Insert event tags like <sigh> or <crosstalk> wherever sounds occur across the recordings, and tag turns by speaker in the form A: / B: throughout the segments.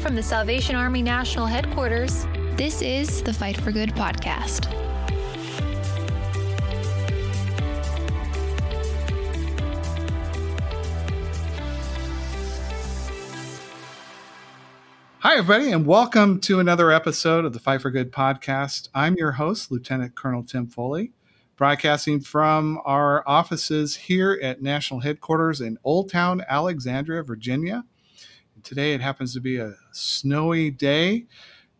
A: From the Salvation Army National Headquarters,
B: this is the Fight for Good podcast.
C: Hi, everybody, and welcome to another episode of the Fight for Good podcast. I'm your host, Lieutenant Colonel Tim Foley, broadcasting from our offices here at National Headquarters in Old Town, Alexandria, Virginia. Today it happens to be a snowy day,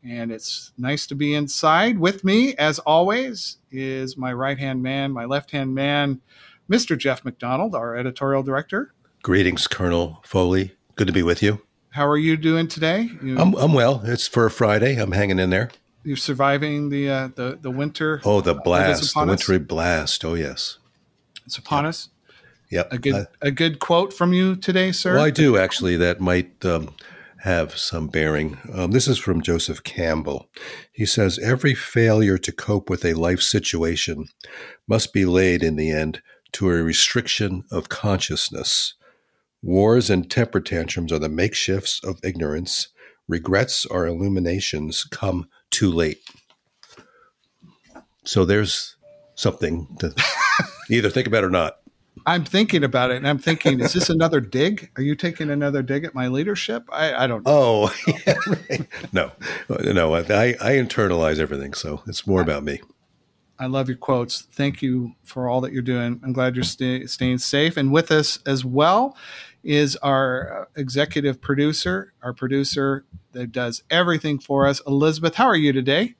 C: and it's nice to be inside. With me, as always, is my right hand man, my left hand man, Mr. Jeff McDonald, our editorial director.
D: Greetings, Colonel Foley. Good to be with you.
C: How are you doing today? You,
D: I'm, I'm well. It's for a Friday. I'm hanging in there.
C: You're surviving the uh, the the winter.
D: Oh, the blast, the wintry us? blast. Oh, yes,
C: it's upon yep. us.
D: Yep.
C: A good uh, a good quote from you today, sir.
D: Well, I do actually. That might um, have some bearing. Um, this is from Joseph Campbell. He says every failure to cope with a life situation must be laid in the end to a restriction of consciousness Wars and temper tantrums are the makeshifts of ignorance. Regrets are illuminations come too late. So there's something to <laughs> either think about or not.
C: I'm thinking about it, and I'm thinking, is this another dig? Are you taking another dig at my leadership? I, I don't.
D: know. Oh, <laughs> yeah, right. no, no. I, I internalize everything, so it's more about me.
C: I love your quotes. Thank you for all that you're doing. I'm glad you're stay, staying safe and with us as well is our executive producer, our producer that does everything for us. Elizabeth, how are you today?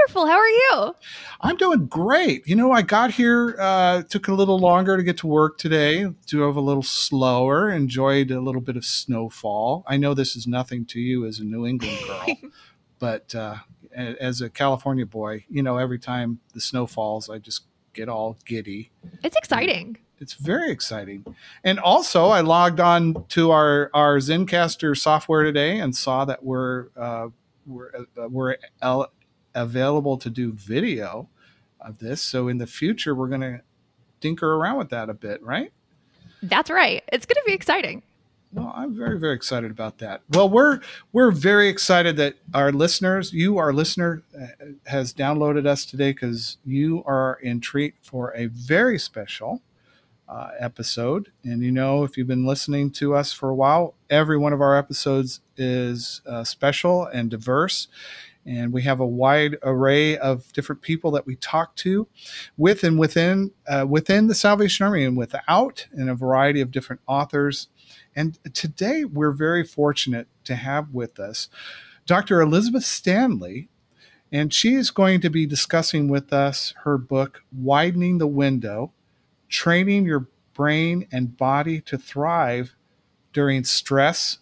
E: Wonderful. How are you?
C: I'm doing great. You know, I got here, uh, took a little longer to get to work today, drove a little slower, enjoyed a little bit of snowfall. I know this is nothing to you as a New England <laughs> girl, but uh, as a California boy, you know, every time the snow falls, I just get all giddy.
E: It's exciting
C: it's very exciting. And also, I logged on to our our Zencastr software today and saw that we're uh, we're uh, we're available to do video of this. So in the future, we're going to tinker around with that a bit, right?
E: That's right. It's going to be exciting.
C: Well, I'm very, very excited about that. Well, we're we're very excited that our listeners, you, our listener, uh, has downloaded us today because you are in treat for a very special uh, episode. And you know, if you've been listening to us for a while, every one of our episodes is uh, special and diverse. And we have a wide array of different people that we talk to with and within uh, within the Salvation Army and without, and a variety of different authors. And today we're very fortunate to have with us Dr. Elizabeth Stanley, and she is going to be discussing with us her book, Widening the Window training your brain and body to thrive during stress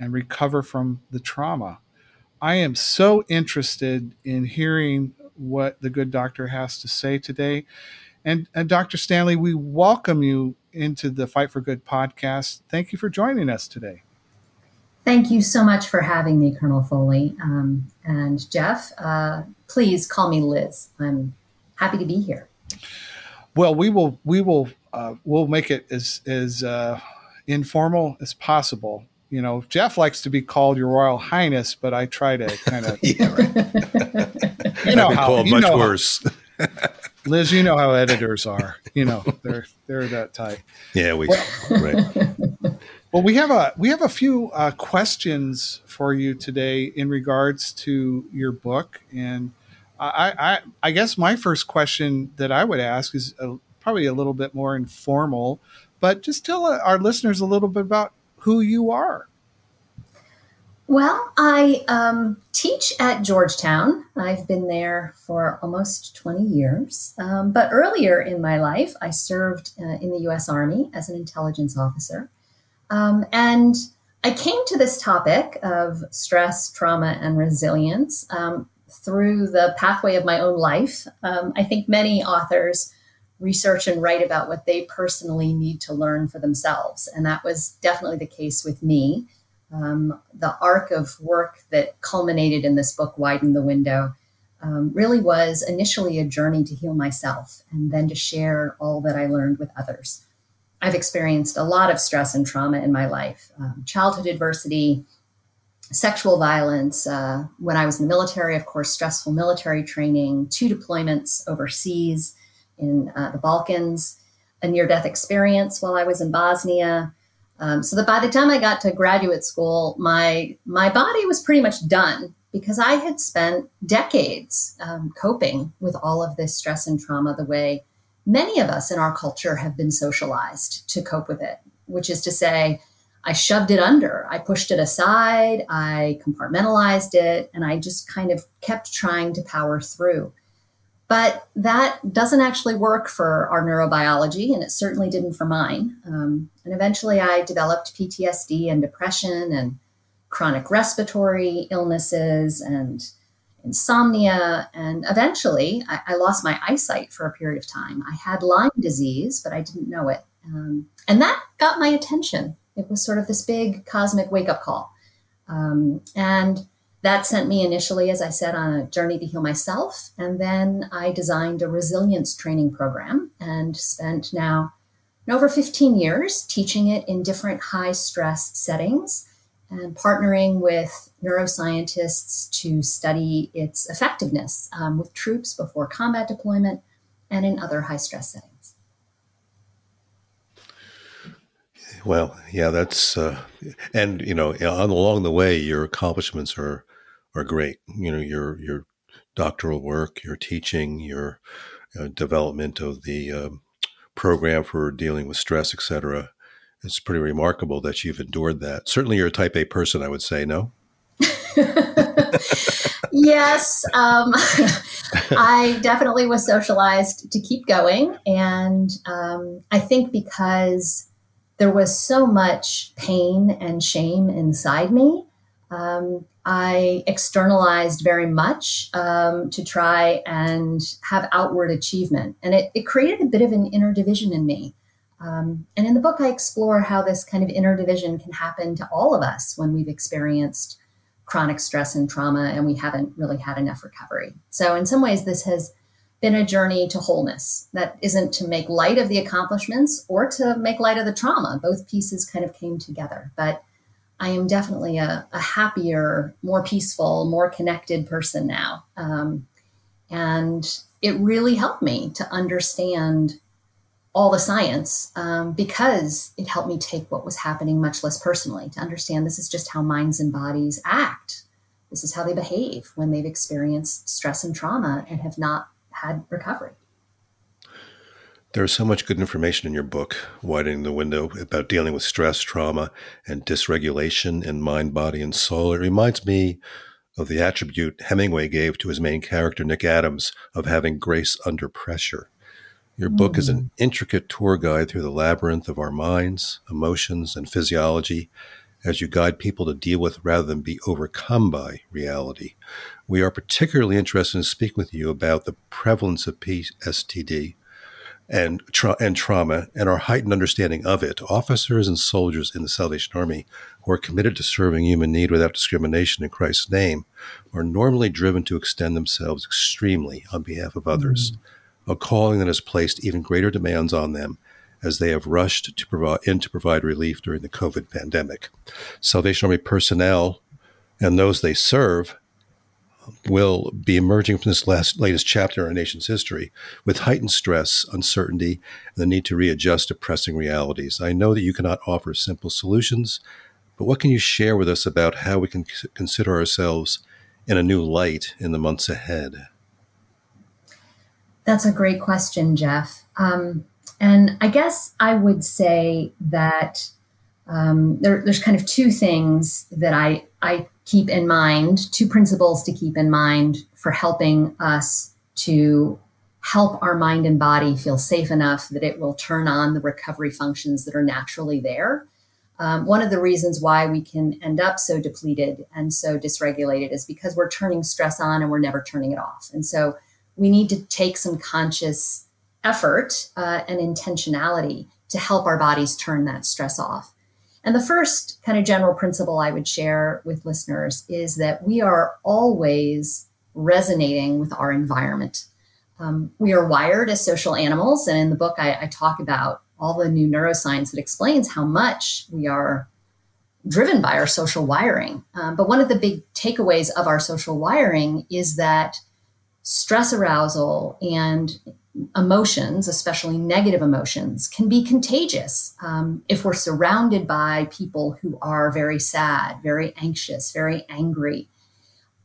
C: and recover from the trauma. I am so interested in hearing what the good doctor has to say today. And, and Dr. Stanley, we welcome you into the Fight for Good podcast. Thank you for joining us today.
F: Thank you so much for having me, Colonel Foley. Um, and Jeff, uh, please call me Liz. I'm happy to be here.
C: Well, we will we will uh, we'll make it as as uh, informal as possible. You know, Jeff likes to be called Your Royal Highness, but I try to kind of <laughs>
D: yeah,
C: right. <laughs> you know how
D: called
C: you
D: much
C: know
D: worse.
C: How, <laughs> Liz, you know how editors are. You know they're they're that type.
D: Yeah, we well, right.
C: Well, we have a we have a few uh, questions for you today in regards to your book and I, I, I guess my first question that I would ask is a, probably a little bit more informal, but just tell our listeners a little bit about who you are.
F: Well, I um, teach at Georgetown. I've been there for almost 20 years. Um, but earlier in my life, I served uh, in the US Army as an intelligence officer. Um, and I came to this topic of stress, trauma, and resilience um, through the pathway of my own life. Um, I think many authors research and write about what they personally need to learn for themselves. And that was definitely the case with me. Um, the arc of work that culminated in this book, Widen the Window, um, really was initially a journey to heal myself and then to share all that I learned with others. I've experienced a lot of stress and trauma in my life um, childhood adversity, sexual violence. Uh, when I was in the military, of course, stressful military training, two deployments overseas in uh, the Balkans, a near death experience while I was in Bosnia. Um, so that by the time I got to graduate school, my my body was pretty much done because I had spent decades um, coping with all of this stress and trauma the way many of us in our culture have been socialized to cope with it, which is to say, I shoved it under, I pushed it aside, I compartmentalized it, and I just kind of kept trying to power through. But that doesn't actually work for our neurobiology, and it certainly didn't for mine. Um, and eventually I developed PTSD and depression and chronic respiratory illnesses and insomnia. And eventually, I, I, lost my eyesight for a period of time. I had Lyme disease, but I didn't know it. Um, and that got my attention. It was sort of this big cosmic wake up call. Um, and that sent me initially, as I said, on a journey to heal myself. And then I designed a resilience training program and spent now over 15 years teaching it in different high stress settings and partnering with neuroscientists to study its effectiveness um, with troops before combat deployment and in other high stress settings.
D: Well, yeah, that's uh, and you know, along the way, your accomplishments are are great. You know, your your doctoral work, your teaching, your uh, development of the um, program for dealing with stress, etc it's pretty remarkable that you've endured that. Certainly, you're a type A person, I would say, no? <laughs>
F: yes, um, <laughs> I definitely was socialized to keep going. And um, I think because there was so much pain and shame inside me, um, I externalized very much um, to try and have outward achievement. And it, it created a bit of an inner division in me. Um, and in the book, I explore how this kind of inner division can happen to all of us when we've experienced chronic stress and trauma and we haven't really had enough recovery. So, in some ways, this has been a journey to wholeness that isn't to make light of the accomplishments or to make light of the trauma. Both pieces kind of came together. But I am definitely a, a happier, more peaceful, more connected person now. Um, and it really helped me to understand all the science um, because it helped me take what was happening much less personally to understand this is just how minds and bodies act. This is how they behave when they've experienced stress and trauma and have not had recovery.
D: There's so much good information in your book, Widening the Window, about dealing with stress, trauma, and dysregulation in mind, body, and soul. It reminds me of the attribute Hemingway gave to his main character, Nick Adams, of having grace under pressure. Your book is an mm. intricate tour guide through the labyrinth of our minds, emotions, and physiology as you guide people to deal with rather than be overcome by reality. We are particularly interested in speaking with you about the prevalence of PSTD and, tra- and trauma and our heightened understanding of it. Officers and soldiers in the Salvation Army who are committed to serving human need without discrimination in Christ's name are normally driven to extend themselves extremely on behalf of others. Mm a calling that has placed even greater demands on them as they have rushed to provide, in to provide relief during the COVID pandemic. Salvation Army personnel and those they serve will be emerging from this last latest chapter in our nation's history with heightened stress, uncertainty, and the need to readjust to pressing realities. I know that you cannot offer simple solutions, but what can you share with us about how we can consider ourselves in a new light in the months ahead?
F: That's a great question, Jeff. Um, and I guess I would say that um, there, there's kind of two things that I, I keep in mind, two principles to keep in mind for helping us to help our mind and body feel safe enough that it will turn on the recovery functions that are naturally there. Um, one of the reasons why we can end up so depleted and so dysregulated is because we're turning stress on and we're never turning it off. And so we need to take some conscious effort uh, and intentionality to help our bodies turn that stress off. And the first kind of general principle I would share with listeners is that we are always resonating with our environment. Um, we are wired as social animals. And in the book, I, I talk about all the new neuroscience that explains how much we are driven by our social wiring. Um, but one of the big takeaways of our social wiring is that stress arousal and emotions, especially negative emotions, can be contagious. Um, if we're surrounded by people who are very sad, very anxious, very angry,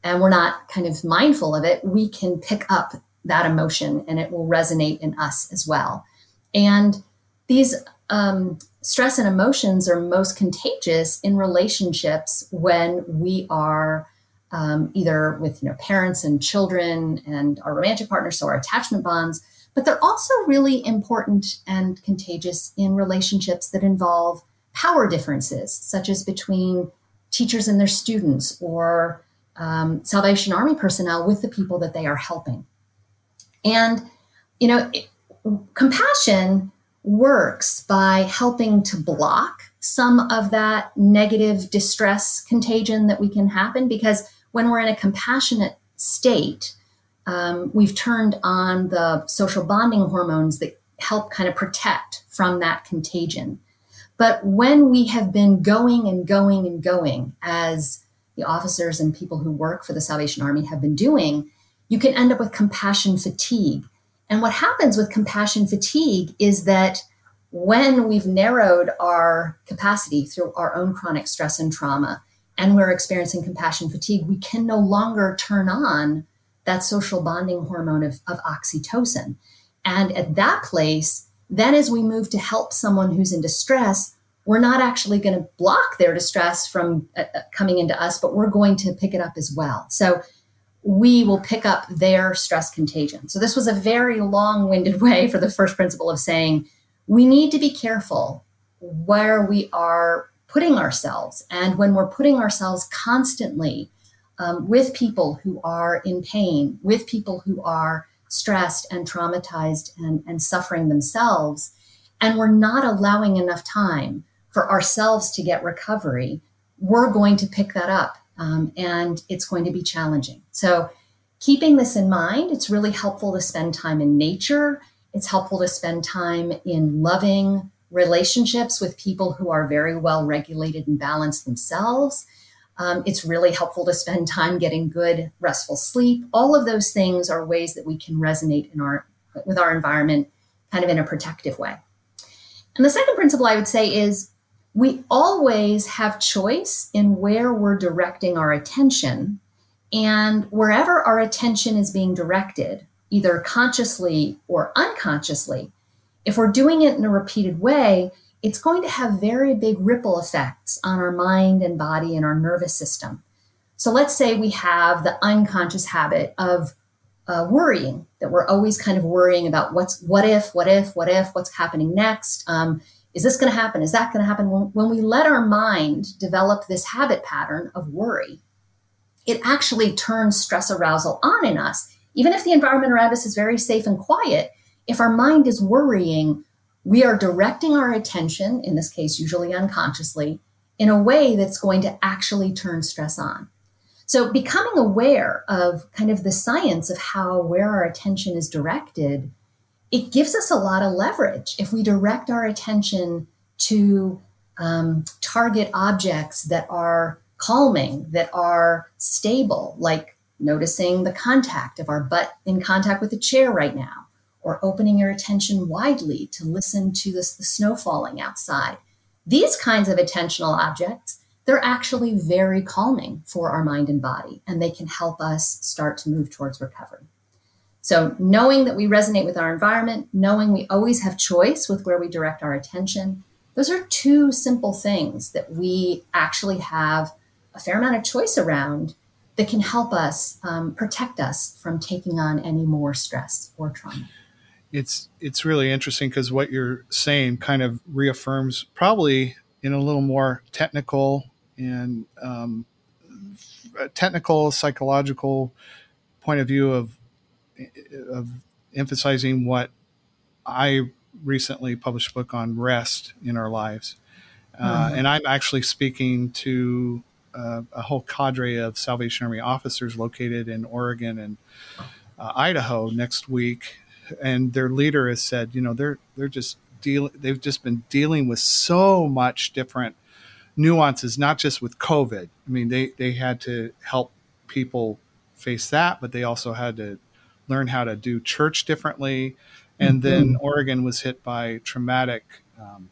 F: and we're not kind of mindful of it, we can pick up that emotion and it will resonate in us as well. And these um, stress and emotions are most contagious in relationships when we are um, either with you know parents and children and our romantic partners, so our attachment bonds, but they're also really important and contagious in relationships that involve power differences, such as between teachers and their students or um, Salvation Army personnel with the people that they are helping. And, you know, it, compassion works by helping to block some of that negative distress contagion that we can happen because when we're in a compassionate state, um, we've turned on the social bonding hormones that help kind of protect from that contagion. But when we have been going and going and going, as the officers and people who work for the Salvation Army have been doing, you can end up with compassion fatigue. And what happens with compassion fatigue is that when we've narrowed our capacity through our own chronic stress and trauma, and we're experiencing compassion fatigue, we can no longer turn on that social bonding hormone of, of oxytocin. And at that place, then as we move to help someone who's in distress, we're not actually going to block their distress from uh, uh, coming into us, but we're going to pick it up as well. So we will pick up their stress contagion. So this was a very long winded <laughs> way for the first principle of saying we need to be careful where we are putting ourselves. And when we're putting ourselves constantly um, with people who are in pain, with people who are stressed and traumatized and, and suffering themselves. And we're not allowing enough time for ourselves to get recovery, we're going to pick that up um, and it's going to be challenging. So, keeping this in mind, it's really helpful to spend time in nature. It's helpful to spend time in loving relationships with people who are very well regulated and balanced themselves. Um, it's really helpful to spend time getting good, restful sleep. All of those things are ways that we can resonate in our with our environment, kind of in a protective way. And the second principle I would say is we always have choice in where we're directing our attention, and wherever our attention is being directed, either consciously or unconsciously, if we're doing it in a repeated way, it's going to have very big ripple effects on our mind and body and our nervous system. So let's say we have the unconscious habit of uh, worrying, that we're always kind of worrying about what's what if, what if, what if, what's happening next. Um, is this going to happen? Is that going to happen? When, when we let our mind develop this habit pattern of worry, it actually turns stress arousal on in us. Even if the environment around us is very safe and quiet, if our mind is worrying, we are directing our attention, in this case, usually unconsciously, in a way that's going to actually turn stress on. So, becoming aware of kind of the science of how where our attention is directed, it gives us a lot of leverage if we direct our attention to um, target objects that are calming, that are stable, like noticing the contact of our butt in contact with the chair right now, or opening your attention widely to listen to the snow falling outside. These kinds of attentional objects, they're actually very calming for our mind and body, and they can help us start to move towards recovery. So, knowing that we resonate with our environment, knowing we always have choice with where we direct our attention, those are two simple things that we actually have a fair amount of choice around that can help us um, protect us from taking on any more stress or trauma
C: it's it's really interesting because what you're saying kind of reaffirms probably in a little more technical and um, technical psychological point of view of of emphasizing what I recently published a book on rest in our lives, uh, mm-hmm. and I'm actually speaking to uh, a whole cadre of Salvation Army officers located in Oregon and uh, Idaho next week and their leader has said, you know, they're they're just dealing. They've just been dealing with so much different nuances, not just with COVID. I mean, they, they had to help people face that, but they also had to learn how to do church differently. And mm-hmm. then Oregon was hit by traumatic um,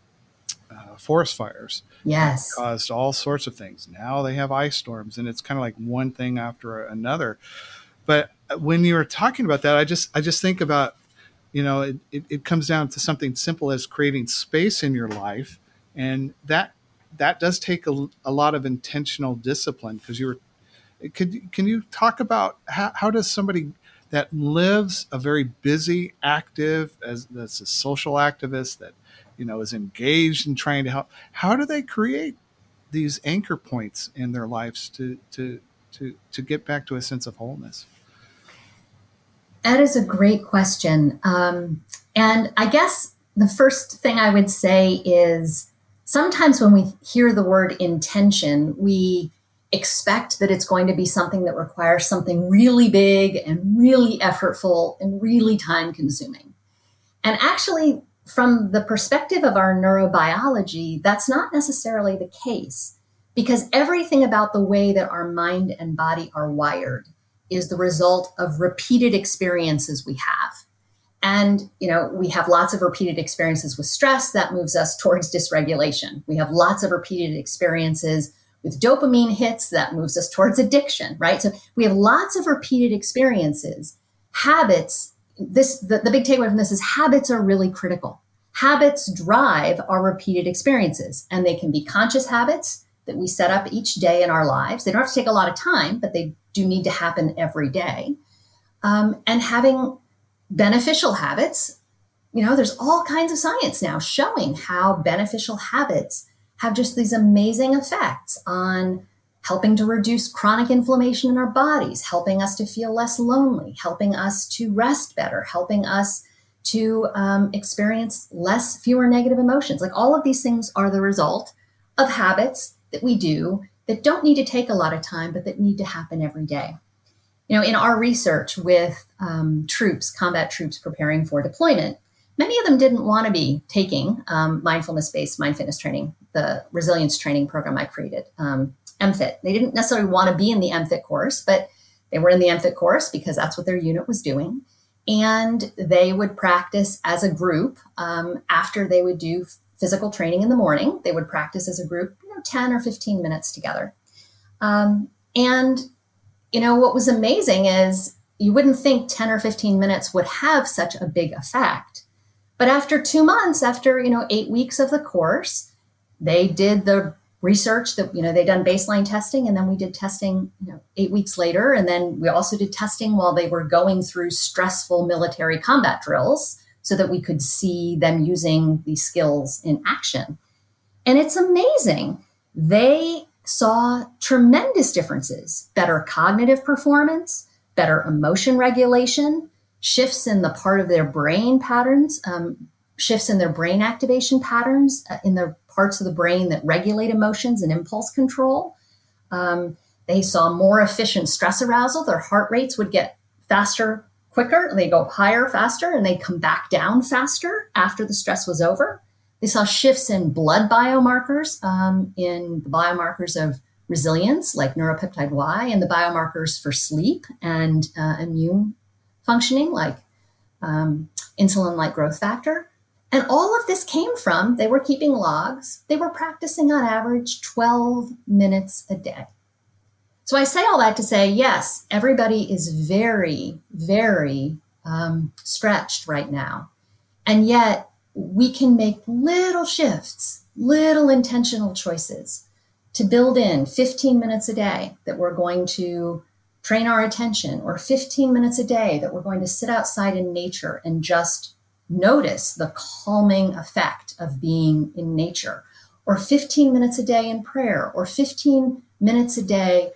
C: uh, forest fires.
F: Yes.
C: Caused all sorts of things. Now they have ice storms, and it's kind of like one thing after another. But when you were talking about that, I just I just think about, you know, it, it, it comes down to something simple as creating space in your life, and that that does take a, a lot of intentional discipline because you're Could can you talk about how, how does somebody that lives a very busy, active as that's a social activist that you know is engaged in trying to help how do they create these anchor points in their lives to to to to get back to a sense of wholeness
F: that is a great question. Um, and i guess the first thing i would say is sometimes when we hear the word intention we expect that it's going to be something that requires something really big and really effortful and really time consuming. And actually from the perspective of our neurobiology, that's not necessarily the case because everything about the way that our mind and body are wired is the result of repeated experiences we have. And, you know, we have lots of repeated experiences with stress that moves us towards dysregulation. We have lots of repeated experiences with dopamine hits that moves us towards addiction, right? So we have lots of repeated experiences. Habits this the, the big takeaway from this is habits are really critical. Habits drive our repeated experiences, and they can be conscious habits that we set up each day in our lives. They don't have to take a lot of time, but they do need to happen every day. Um, and having beneficial habits, you know, there's all kinds of science now showing how beneficial habits have just these amazing effects on helping to reduce chronic inflammation in our bodies, helping us to feel less lonely, helping us to rest better, helping us to um, experience less, fewer negative emotions. Like all of these things are the result of habits that we do that don't need to take a lot of time, but that need to happen every day. You know, in our research with um, troops, combat troops preparing for deployment, many of them didn't want to be taking um, mindfulness based mind fitness training, the resilience training program I created. Um, MFIT. They didn't necessarily want to be in the MFIT course, but they were in the MFIT course because that's what their unit was doing. And they would practice as a group um, after they would do physical training in the morning. They would practice as a group, you know, 10 or 15 minutes together. Um, and, you know, what was amazing is you wouldn't think 10 or 15 minutes would have such a big effect. But after two months, after, you know, eight weeks of the course, they did the research that you know they done baseline testing and then we did testing you know eight weeks later and then we also did testing while they were going through stressful military combat drills so that we could see them using these skills in action and it's amazing they saw tremendous differences better cognitive performance better emotion regulation shifts in the part of their brain patterns um, shifts in their brain activation patterns uh, in the parts of the brain that regulate emotions and impulse control. Um, they saw more efficient stress arousal. Their heart rates would get faster, quicker. They go higher faster and they come back down faster after the stress was over. They saw shifts in blood biomarkers, um, in the biomarkers of resilience, like neuropeptide Y, and the biomarkers for sleep and uh, immune functioning, like um, insulin like growth factor. And all of this came from they were keeping logs. They were practicing on average 12 minutes a day. So I say all that to say, yes, everybody is very, very um, stretched right now. And yet we can make little shifts, little intentional choices to build in 15 minutes a day that we're going to train our attention, or 15 minutes a day that we're going to sit outside in nature and just notice the calming effect of being in nature, or 15 minutes a day in prayer, or 15 minutes a day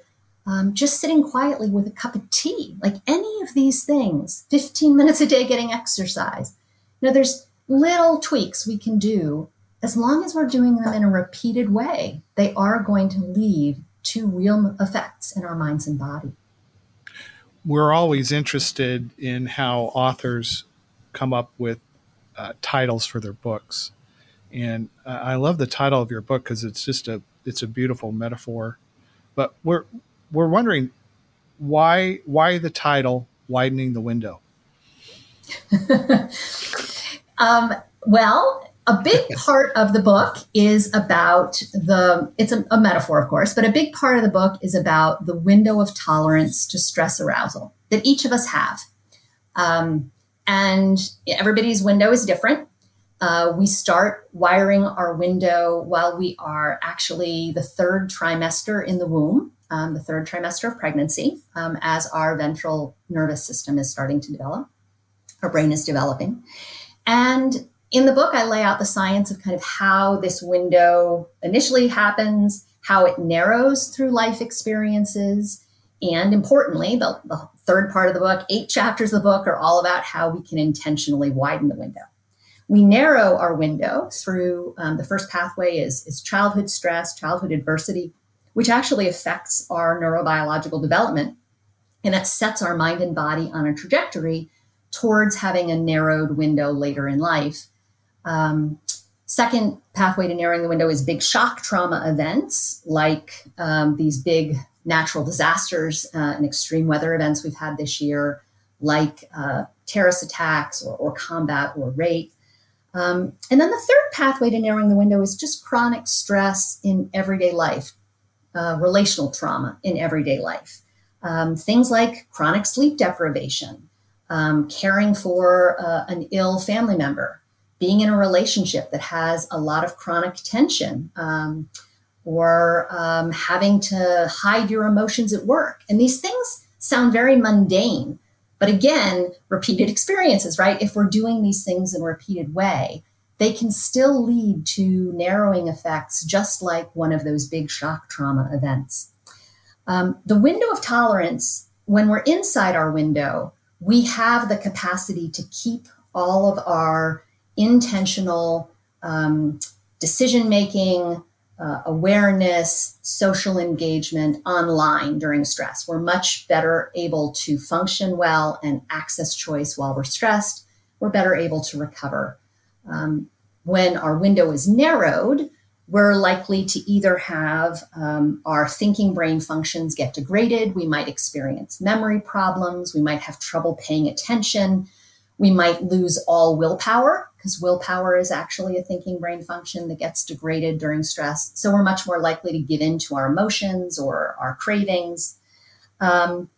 F: um, just sitting quietly with a cup of tea, like any of these things, 15 minutes a day getting exercise. You know, there's little tweaks we can do as long as we're doing them in a repeated way, they are going to lead to real effects in our minds and body.
C: We're always interested in how authors come up with uh, titles for their books. And uh, I love the title of your book because it's just a it's a beautiful metaphor. But we're we're wondering why why the title widening the window. <laughs>
F: um, well, a big <laughs> part of the book is about the it's a, a, metaphor of course but a big part of the book is about the window of tolerance to stress arousal that each of us have. Um, and everybody's window is different. Uh, we start wiring our window while we are actually the third trimester in the womb um, the third trimester of pregnancy um, as our ventral nervous system is starting to develop our brain is developing and in the book, I lay out the science of kind of how this window initially happens, how it narrows through life experiences, and importantly, the, the, third part of the book, eight chapters of the book, are all about how we can intentionally widen the window. We narrow our window through um, the first pathway is, is childhood stress, childhood adversity, which actually affects our neurobiological development. And that sets our mind and body on a trajectory towards having a narrowed window later in life um, second pathway to narrowing the window is big shock trauma events like um, these big natural disasters uh, and extreme weather events we've had this year, like uh, terrorist attacks or, or, combat or rape. Um, and then the third pathway to narrowing the window is just chronic stress in everyday life, uh, relational trauma in everyday life. Um, things like chronic sleep deprivation, um, caring for uh, an ill family member, being in a relationship that has a lot of chronic tension um, or um, having to hide your emotions at work. And these things sound very mundane. But again, repeated experiences, right? If we're doing these things in a repeated way, they can still lead to narrowing effects, just like one of those big shock trauma events. Um, the window of tolerance, when we're inside our window, we have the capacity to keep all of our intentional um, decision making, uh, awareness, social engagement online during stress. We're much better able to function well and access choice while we're stressed. We're better able to recover. Um, when our window is narrowed, we're likely to either have um, our thinking brain functions get degraded. We might experience memory problems. We might have trouble paying attention. We might lose all willpower because willpower is actually a thinking brain function that gets degraded during stress. So we're much more likely to give in to our emotions or our cravings. Um,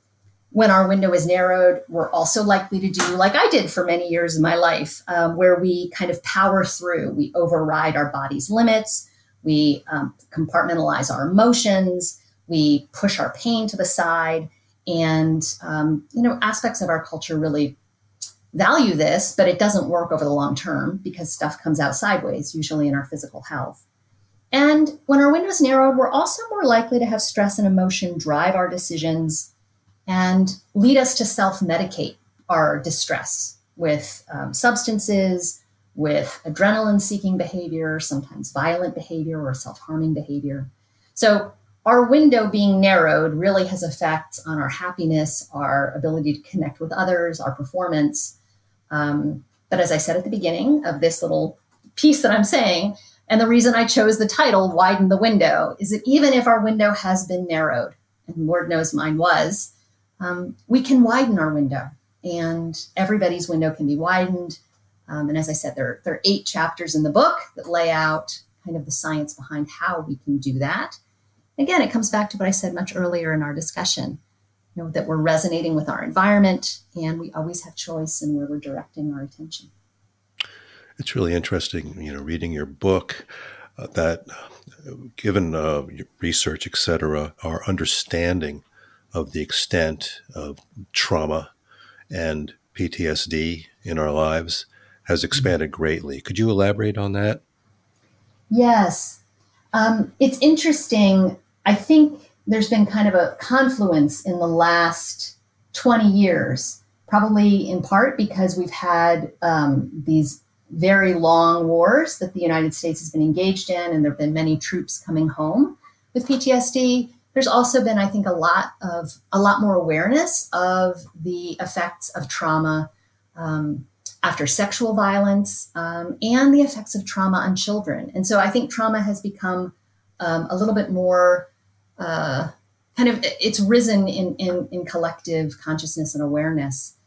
F: when our window is narrowed, we're also likely to do like I did for many years in my life, um, where we kind of power through, we override our body's limits, we um, compartmentalize our emotions, we push our pain to the side. And, um, you know, aspects of our culture really value this, but it doesn't work over the long term because stuff comes out sideways, usually in our physical health. And when our window is narrowed, we're also more likely to have stress and emotion drive our decisions and lead us to self medicate our distress with um, substances, with adrenaline seeking behavior, sometimes violent behavior or self harming behavior. So, our window being narrowed really has effects on our happiness, our ability to connect with others, our performance, um, but as I said at the beginning of this little piece that I'm saying, and the reason I chose the title, Widen the Window, is that even if our window has been narrowed, and Lord knows mine was, um, we can widen our window. And everybody's window can be widened. Um, and as I said, there, there are eight chapters in the book that lay out kind of the science behind how we can do that. Again, it comes back to what I said much earlier in our discussion you know, that we're resonating with our environment and we always have choice in where we're directing our attention.
D: It's really interesting, you know, reading your book uh, that uh, given uh, research, et cetera, our understanding of the extent of trauma and PTSD in our lives has expanded greatly. Could you elaborate on that?
F: Yes. Um, it's interesting. I think there's been kind of a confluence in the last 20 years, probably in part because we've had um, these very long wars that the United States has been engaged in, and there have been many troops coming home with PTSD. There's also been, I think, a lot of a lot more awareness of the effects of trauma, um, after sexual violence, um, and the effects of trauma on children. And so I think trauma has become um, a little bit more uh, kind of it's risen in, in, in collective consciousness and awareness.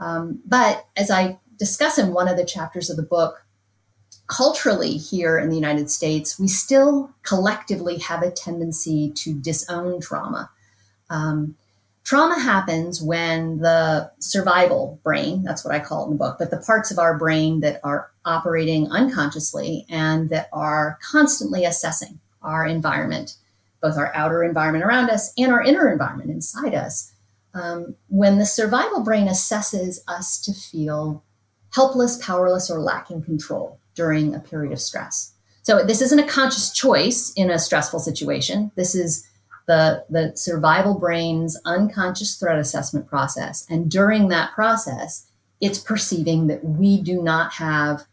F: Um, but as I discuss in one of the chapters of the book, culturally here in the United States, we still collectively have a tendency to disown trauma. Um, trauma happens when the survival brain, that's what I call it in the book, but the parts of our brain that are operating unconsciously and that are constantly assessing our environment, both our outer environment around us and our inner environment inside us. Um, when the survival brain assesses us to feel helpless, powerless, or lacking control during a period of stress. So this isn't a conscious choice in a stressful situation. This is the, the survival brain's unconscious threat assessment process. And during that process, it's perceiving that we do not have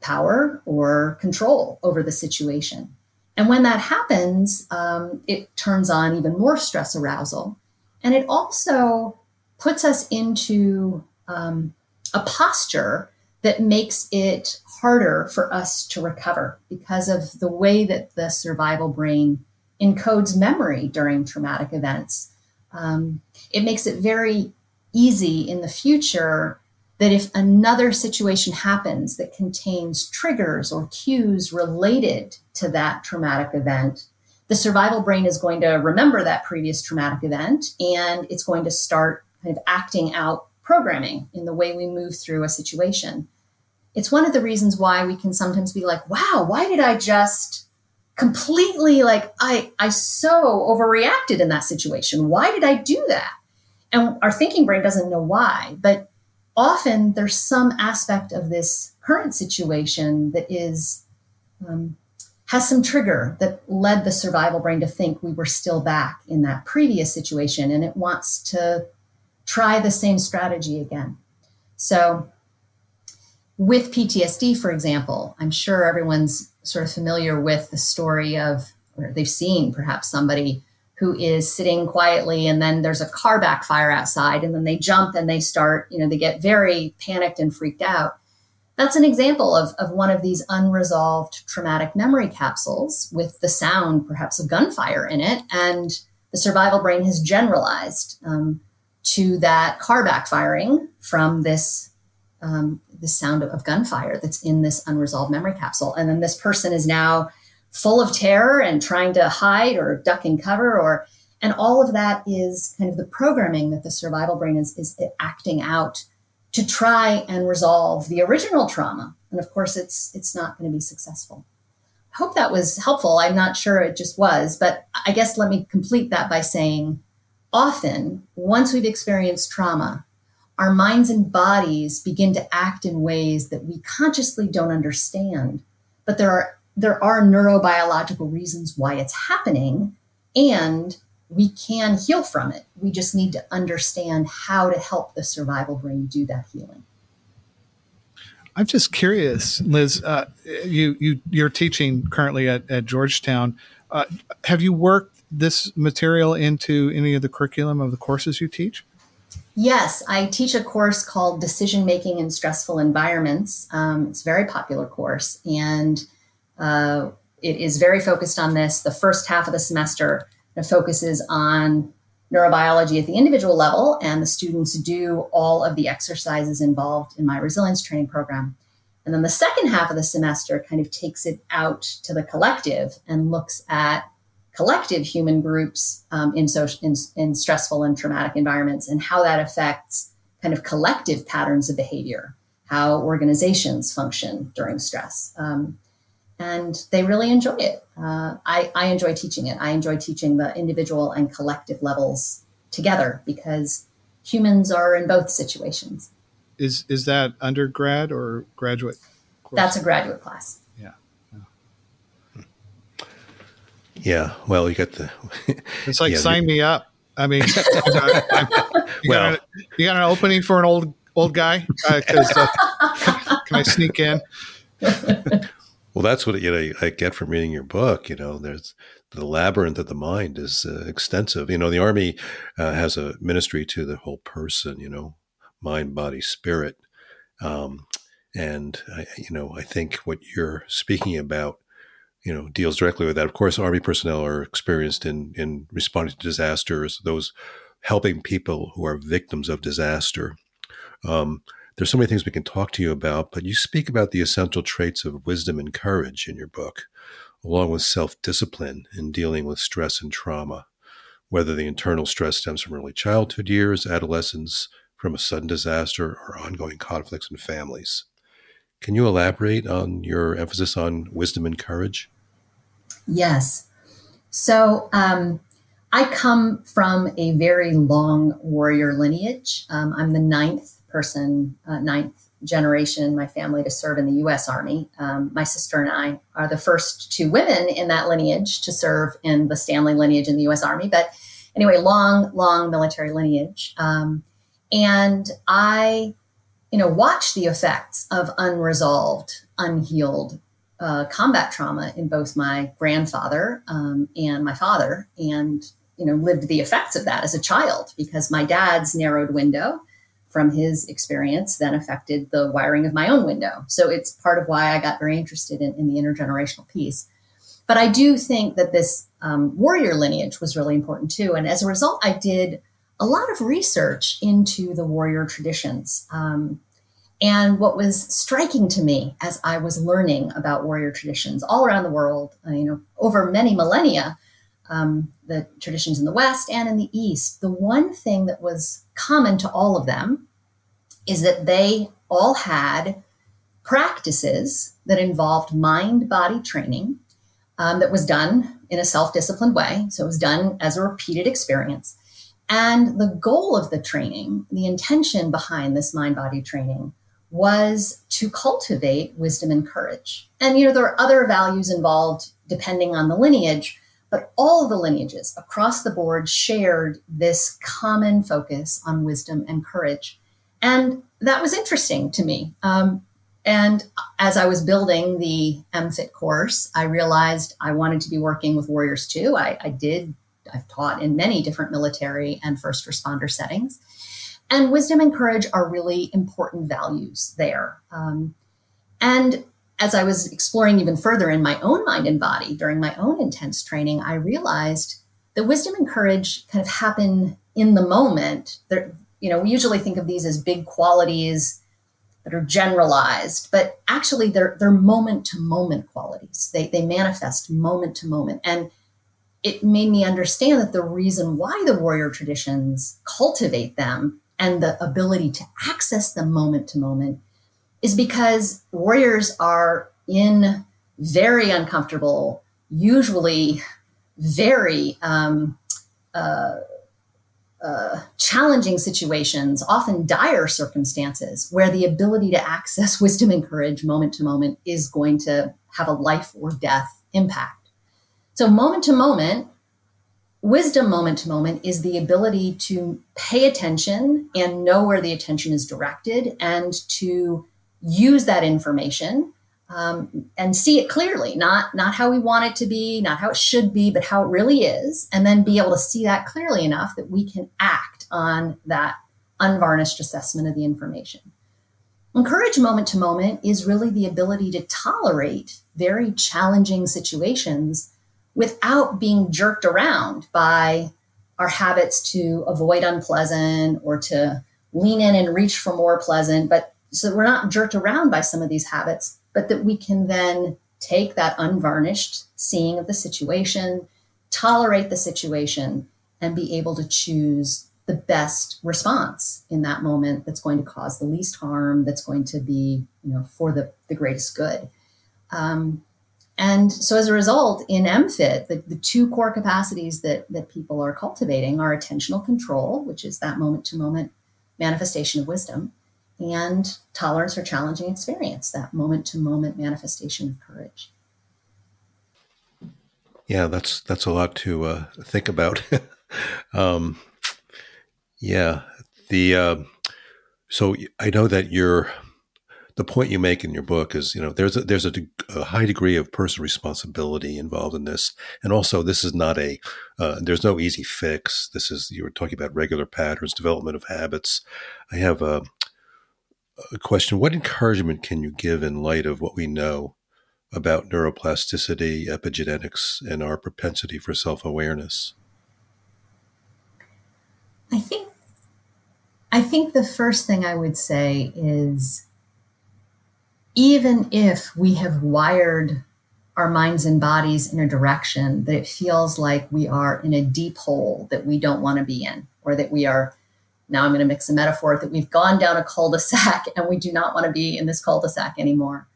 F: power or control over the situation. And when that happens, um, it turns on even more stress arousal. And it also puts us into um, a posture that makes it harder for us to recover because of the way that the survival brain encodes memory during traumatic events. Um, it makes it very easy in the future that if another situation happens that contains triggers or cues related to that traumatic event, the survival brain is going to remember that previous traumatic event and it's going to start kind of acting out programming in the way we move through a situation. It's one of the reasons why we can sometimes be like, wow, why did I just completely like I I so overreacted in that situation. Why did I do that? And our thinking brain doesn't know why, but often there's some aspect of this current situation that is um, has some trigger that led the survival brain to think we were still back in that previous situation and it wants to try the same strategy again. So, with PTSD, for example, I'm sure everyone's sort of familiar with the story of, or they've seen perhaps somebody who is sitting quietly and then there's a car backfire outside and then they jump and they start, you know, they get very panicked and freaked out. That's an example of, of one of these unresolved traumatic memory capsules with the sound, perhaps, of gunfire in it. And the survival brain has generalized um, to that car backfiring from this um, the sound of, gunfire that's in this unresolved memory capsule. And then this person is now full of terror and trying to hide or duck and cover or and all of that is kind of the programming that the survival brain is, is acting out to try and resolve the original trauma. And of course, it's it's not going to be successful. I hope that was helpful. I'm not sure it just was, but I guess let me complete that by saying often, once we've experienced trauma, our minds and bodies begin to act in ways that we consciously don't understand. But there are there are neurobiological reasons why it's happening, and we can heal from it. We just need to understand how to help the survival brain do that healing.
C: I'm just curious, Liz. Uh, you you you're teaching currently at, at Georgetown. Uh, have you worked this material into any of the curriculum of the courses you teach?
F: Yes, I teach a course called Decision Making in Stressful Environments. Um, it's a very popular course, and uh, it is very focused on this. The first half of the semester focuses on neurobiology at the individual level, and the students do all of the exercises involved in my resilience training program. And then the second half of the semester kind of takes it out to the collective and looks at collective human groups um, in, social, in, in stressful and traumatic environments and how that affects kind of collective patterns of behavior, how organizations function during stress. Um, and they really enjoy it. Uh, I, I enjoy teaching it. I enjoy teaching the individual and collective levels together because humans are in both situations.
C: Is is that undergrad or graduate?
F: Course? That's a graduate class.
C: Yeah.
D: Yeah. Yeah well, you got the. <laughs>
C: it's like yeah, sign me up. I mean, <laughs> you, well, got you got an opening for an old old guy? Uh, uh, can, can I sneak in? <laughs>
D: Well, that's what you know I get from reading your book. You know, there's the labyrinth of the mind is uh, extensive. You know, the army uh, has a ministry to the whole person. You know, mind, body, spirit, Um, and I, you know, I think what you're speaking about, you know, deals directly with that. Of course, Army personnel are experienced in in responding to disasters, those helping people who are victims of disaster. Um, there's so many things we can talk to you about, but you speak about the essential traits of wisdom and courage in your book, along with self discipline in dealing with stress and trauma, whether the internal stress stems from early childhood years, adolescence, from a sudden disaster, or ongoing conflicts in families. Can you elaborate on your emphasis on wisdom and courage?
F: Yes. So, um, I come from a very long warrior lineage. Um, I'm the ninth person, uh, ninth generation in my family to serve in the U.S. Army. Um, my sister and I are the first two women in that lineage to serve in the Stanley lineage in the U.S. Army. But anyway, long, long military lineage. Um, and I, you know, watch the effects of unresolved, unhealed uh, combat trauma in both my grandfather um, and my father, and you know, lived the effects of that as a child because my dad's narrowed window from his experience then affected the wiring of my own window. So it's part of why I got very interested in, in the intergenerational piece. But I do think that this um, warrior lineage was really important too. And as a result, I did a lot of research into the warrior traditions. Um, and what was striking to me as I was learning about warrior traditions all around the world, uh, you know, over many millennia, um, the traditions in the West and in the East, the one thing that was common to all of them is that they all had practices that involved mind body training um, that was done in a self disciplined way. So it was done as a repeated experience. And the goal of the training, the intention behind this mind body training, was to cultivate wisdom and courage. And, you know, there are other values involved depending on the lineage, but all the lineages across the board shared this common focus on wisdom and courage. And that was interesting to me. Um, and as I was building the MFIT course, I realized I wanted to be working with warriors too. I, I did, I've taught in many different military and first responder settings. And wisdom and courage are really important values there. Um, and as I was exploring even further in my own mind and body during my own intense training, I realized that wisdom and courage kind of happen in the moment. They're, you know, we usually think of these as big qualities that are generalized, but actually they're they're moment to moment qualities. They they manifest moment to moment. And it made me understand that the reason why the warrior traditions cultivate them and the ability to access them moment to moment is because warriors are in very uncomfortable, usually very um, uh, uh, challenging situations, often dire circumstances, where the ability to access <laughs> wisdom and courage moment to moment is going to have a life or death impact. So, moment to moment, wisdom moment to moment is the ability to pay attention and know where the attention is directed and to use that information um, and see it clearly not not how we want it to be not how it should be but how it really is and then be able to see that clearly enough that we can act on that unvarnished assessment of the information. Encourage moment to moment is really the ability to tolerate very challenging situations without being jerked around by our habits to avoid unpleasant or to lean in and reach for more pleasant but so we're not jerked around by some of these habits, but that we can then take that unvarnished seeing of the situation, tolerate the situation, and be able to choose the best response in that moment that's going to cause the least harm, that's going to be, you know, for the, the greatest good. Um, and so as a result, in MFIT, the, the two core capacities that, that people are cultivating are attentional control, which is that moment to moment manifestation of wisdom, and tolerance for challenging experience, that moment to moment manifestation of courage.
D: Yeah, that's that's a lot to uh, think about. <laughs> um, yeah, the uh, so I know that you're the point you make in your book is you know there's a, there's a, a, high degree of personal responsibility involved in this, and also this is not a uh, there's no easy fix. This is you were talking about regular patterns, development of habits. I have a a question What encouragement can you give in light of what we know about neuroplasticity, epigenetics, and our propensity for self awareness?
F: I think I think the first thing I would say is even if we have wired our minds and bodies in a direction that it feels like we are in a deep hole that we don't want to be in, or that we are, now I'm going to mix a metaphor, that we've gone down a cul de sac <laughs> and we do not want to be in this cul de sac anymore.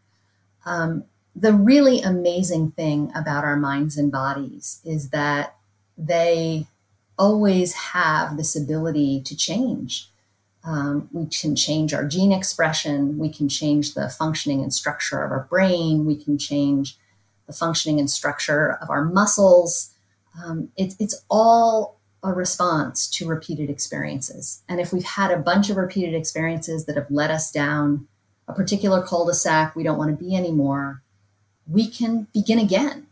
F: Um, the really amazing thing about our minds and bodies is that they always have this ability to change. Um, we can change our gene expression. We can change the functioning and structure of our brain. We can change the functioning and structure of our muscles. Um, it, it's all a response to repeated experiences. And if we've had a bunch of repeated experiences that have led us down a particular cul de sac we don't want to be anymore, we can begin again.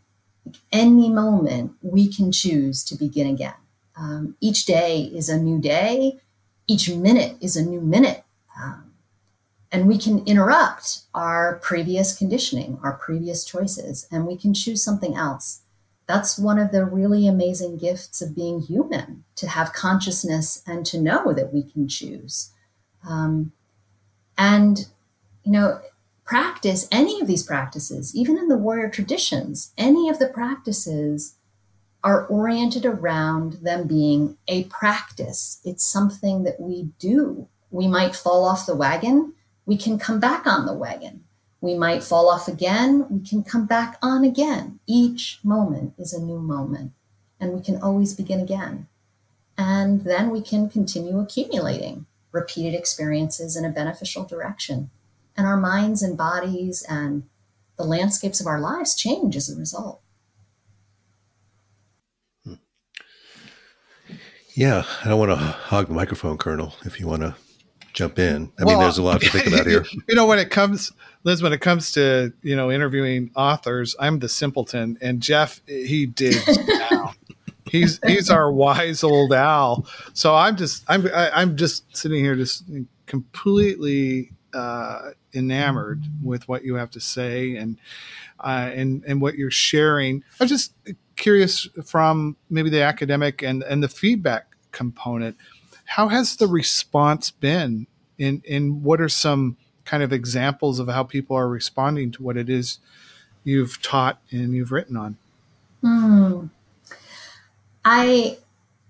F: Like any moment, we can choose to begin again. Um, each day is a new day each minute is a new minute. Um, and we can interrupt our previous conditioning, our previous choices, and we can choose something else. That's one of the really amazing gifts of being human to have consciousness and to know that we can choose. Um, and, you know, practice any of these practices, even in the warrior traditions, any of the practices are oriented around them being a practice. It's something that we do. We might fall off the wagon, we can come back on the wagon. We might fall off again, we can come back on again. Each moment is a new moment, and we can always begin again. And then we can continue accumulating repeated experiences in a beneficial direction. And our minds and bodies and the landscapes of our lives change as a result.
D: Yeah, I don't want to hog the microphone, Colonel. If you want to jump in, I well, mean, there's a lot to think about here. <laughs>
C: You know, when it comes, Liz, when it comes to you know interviewing authors, I'm the simpleton, and Jeff he digs <laughs> down. He's he's our wise old owl. So I'm just I'm I, am i am just sitting here just completely uh, enamored with what you have to say and uh, and and what you're sharing. I'm just curious from maybe the academic and and the feedback component. How has the response been? In in what are some kind of examples of how people are responding to what it is you've taught and you've written on?
F: Hmm. I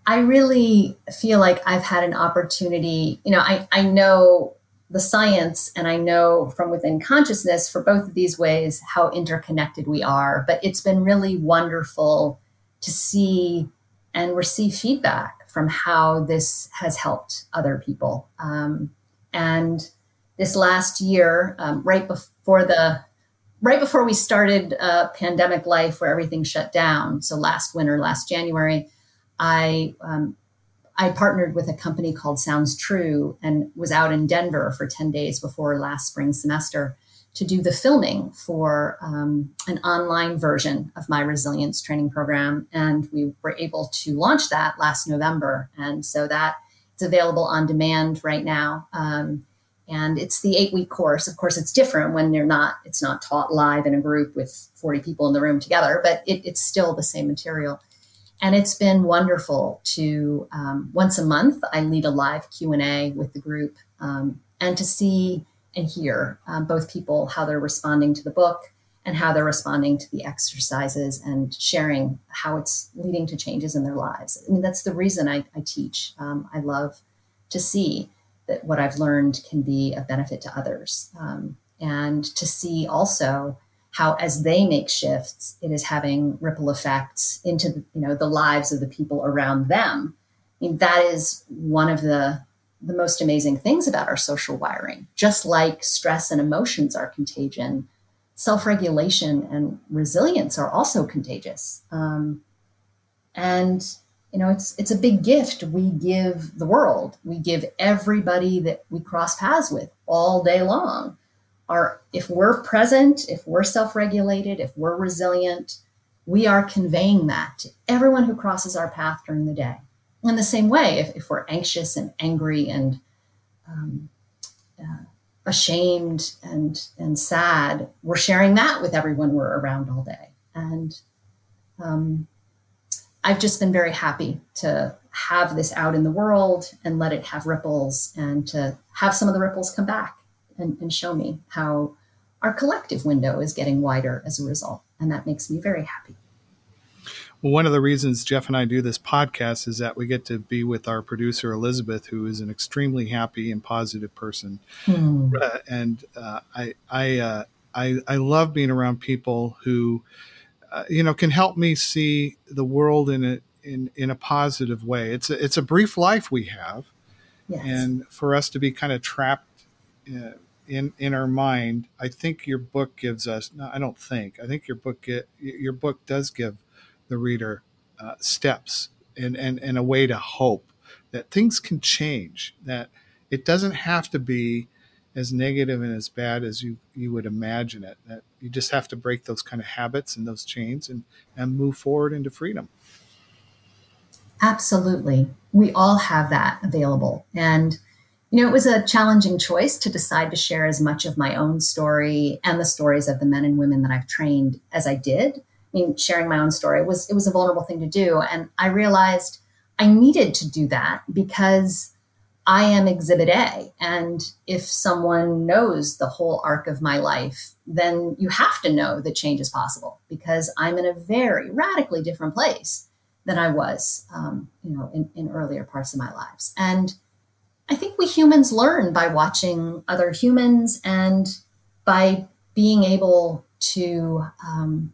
F: I really feel like I've had an opportunity. You know, I I know the science and I know from within consciousness for both of these ways how interconnected we are. But it's been really wonderful to see and receive feedback from how this has helped other people. Um, and this last year, um, right before the right before we started uh, pandemic life, where everything shut down, so last winter, last January, I um, I partnered with a company called Sounds True and was out in Denver for ten days before last spring semester to do the filming for um, an online version of my resilience training program. And we were able to launch that last November. And so that it's available on demand right now. Um, and it's the eight week course. Of course, it's different when you're not, it's not taught live in a group with 40 people in the room together, but it, it's still the same material. And it's been wonderful to um, once a month, I lead a live Q&A with the group um, and to see and hear um, both people how they're responding to the book and how they're responding to the exercises and sharing how it's leading to changes in their lives. I mean, that's the reason I, I teach. Um, I love to see that what I've learned can be a benefit to others, um, and to see also how, as they make shifts, it is having ripple effects into you know the lives of the people around them. I mean, that is one of the the most amazing things about our social wiring. Just like stress and emotions are contagion, self regulation and resilience are also contagious. Um, and you know, it's it's a big gift we give the world. We give everybody that we cross paths with all day long. Our if we're present, if we're self regulated, if we're resilient, we are conveying that to everyone who crosses our path during the day in the same way, if, if we're anxious and angry and um, uh, ashamed and and sad, we're sharing that with everyone we're around all day. And um, I've just been very happy to have this out in the world and let it have ripples and to have some of the ripples come back and, and show me how our collective window is getting wider as a result. And that makes me very happy.
C: Well, one of the reasons Jeff and I do this podcast is that we get to be with our producer Elizabeth, who is an extremely happy and positive person, hmm. uh, and uh, I I, uh, I I love being around people who, uh, you know, can help me see the world in a in in a positive way. It's a, it's a brief life we have, yes. and for us to be kind of trapped uh, in in our mind, I think your book gives us. No, I don't think. I think your book get, your book does give the reader uh, steps and, and, and a way to hope that things can change, that it doesn't have to be as negative and as bad as you, you would imagine it, that you just have to break those kind of habits and those chains and, and move forward into freedom.
F: Absolutely. We all have that available. And, you know, it was a challenging choice to decide to share as much of my own story and the stories of the men and women that I've trained as I did. Mean, sharing my own story was it was a vulnerable thing to do, and I realized I needed to do that because I am Exhibit A, and if someone knows the whole arc of my life, then you have to know that change is possible because I'm in a very radically different place than I was, um, you know, in, in earlier parts of my lives, and I think we humans learn by watching other humans and by being able to um,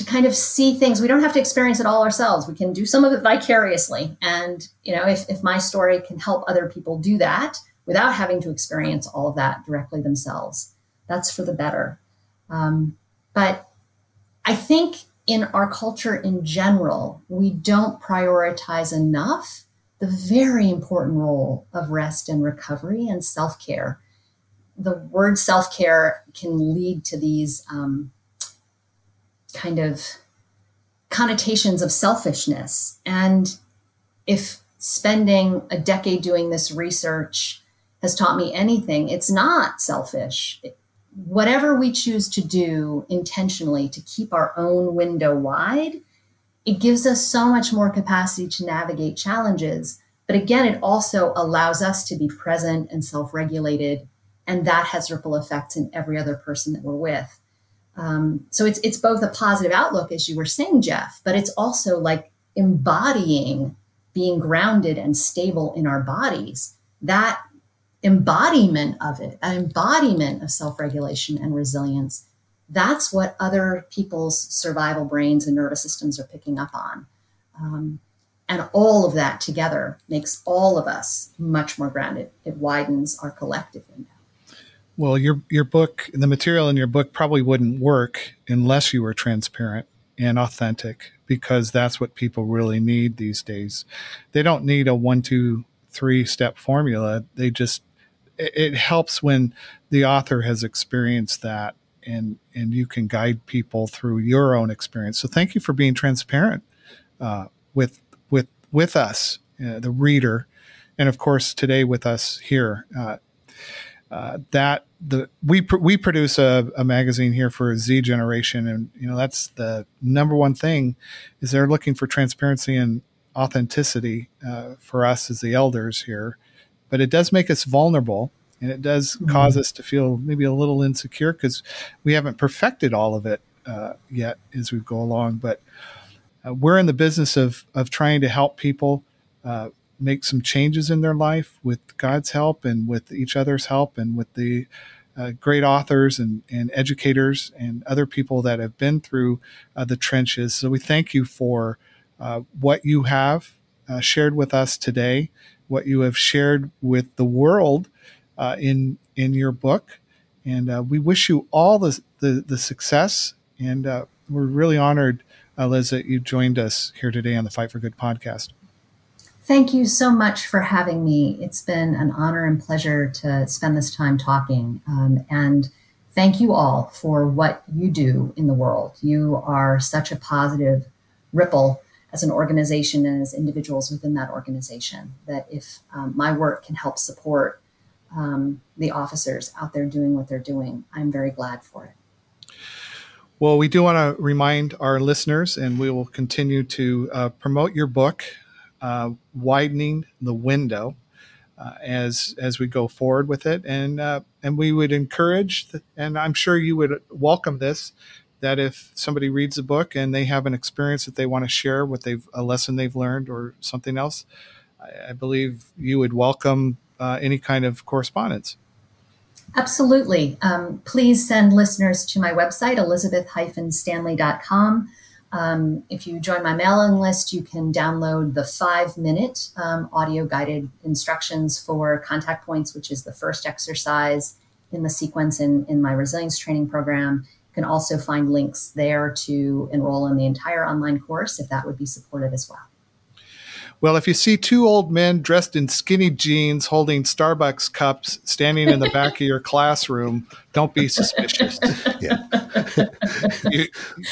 F: to kind of see things. We don't have to experience it all ourselves. We can do some of it vicariously. And, you know, if, if my story can help other people do that without having to experience all of that directly themselves, that's for the better. Um, but I think in our culture in general, we don't prioritize enough the very important role of rest and recovery and self care. The word self care can lead to these um, kind of connotations of selfishness. And if spending a decade doing this research has taught me anything, it's not selfish. Whatever we choose to do intentionally to keep our own window wide, it gives us so much more capacity to navigate challenges. But again, it also allows us to be present and self regulated. And that has ripple effects in every other person that we're with. Um, so it's it's both a positive outlook, as you were saying, Jeff, but it's also like embodying being grounded and stable in our bodies. That embodiment of it, an embodiment of self-regulation and resilience, that's what other people's survival brains and nervous systems are picking up on. Um, and all of that together makes all of us much more grounded. It widens our collective.
C: Well, your your book, the material in your book probably wouldn't work unless you were transparent and authentic, because that's what people really need these days. They don't need a one, two, three step formula. They just it, it helps when the author has experienced that and and you can guide people through your own experience. So thank you for being transparent uh, with with with us, uh, the reader, and of course today with us here. Uh, uh, that the we pr- we produce a, a, magazine here for Z generation, and you know that's the number one thing is they're looking for transparency and authenticity uh, for us as the elders here, but it does make us vulnerable, and it does mm-hmm. cause us to feel maybe a little insecure because we haven't perfected all of it uh, yet as we go along, but. Uh, we're in the business of of trying to help people uh, make some changes in their life with God's help and with each other's help and with the uh, great authors and, and educators and other people that have been through uh, the trenches. So we thank you for uh, what you have uh, shared with us today, what you have shared with the world uh, in in your book, and uh, we wish you all the the, the success. And we're really honored, Liz, that you joined us here today on the Fight for Good podcast.
F: Thank you so much for having me. It's been an honor and pleasure to spend this time talking. Um, and thank you all for what you do in the world. You are such a positive ripple as an organization and as individuals within that organization that if um, my work can help support um, the officers out there doing what they're doing. I'm very glad for it.
C: Well, we do want to remind our listeners, and we will continue to uh, promote your book, uh, "Widening the Window," uh, as as we go forward with it, and uh, and we would encourage, and I'm sure you would welcome this, that if somebody reads a book and they have an experience that they want to share, what they've a lesson they've learned or something else, I, I believe you would welcome uh, any kind of correspondence.
F: Absolutely. Um, please send listeners to my website, elizabeth-stanley.com. Um, if you join my mailing list, you can download the five minute um, audio guided instructions for contact points, which is the first exercise in the sequence in, in my resilience training program. You can also find links there to enroll in the entire online course if that would be supportive as well.
C: Well, if you see two old men dressed in skinny jeans holding Starbucks cups standing in the back of your <laughs> classroom, don't be suspicious. <laughs>
D: Yeah.
C: You,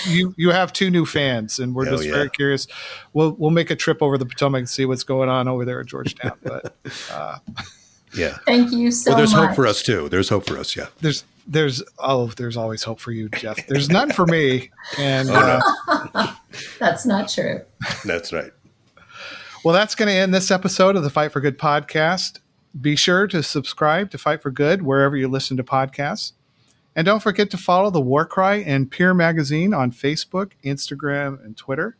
C: you you have two new fans, and we're
D: Oh,
C: just
D: yeah.
C: very curious. We'll we'll make a trip over the Potomac and see what's going on over there at Georgetown. <laughs> But uh,
D: Yeah.
F: Thank you so
D: well, there's
F: much.
D: hope for us too. There's hope for us. Yeah.
C: there's there's oh there's always hope for you, Jeff. There's none for me, and
D: Oh,
C: uh, <laughs>
F: That's not true.
D: That's right.
C: Well, that's going to end this episode of the Fight for Good podcast. Be sure to subscribe to Fight for Good wherever you listen to podcasts. And don't forget to follow the War Cry and Peer Magazine on Facebook, Instagram, and Twitter.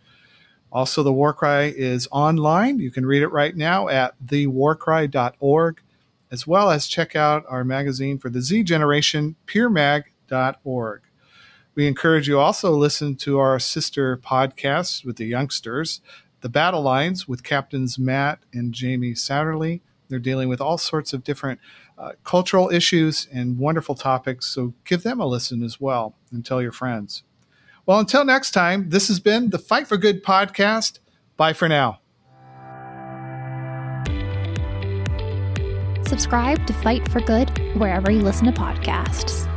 C: Also, the War Cry is online. You can read it right now at thewarcry.org, as well as check out our magazine for the Z generation, peermag.org. We encourage you also listen to our sister podcasts with the youngsters, The Battle Lines with Captains Matt and Jamie Satterley. They're dealing with all sorts of different uh, cultural issues and wonderful topics, so give them a listen as well and tell your friends. Well, until next time, this has been the Fight for Good podcast. Bye for now.
B: Subscribe to Fight for Good wherever you listen to podcasts.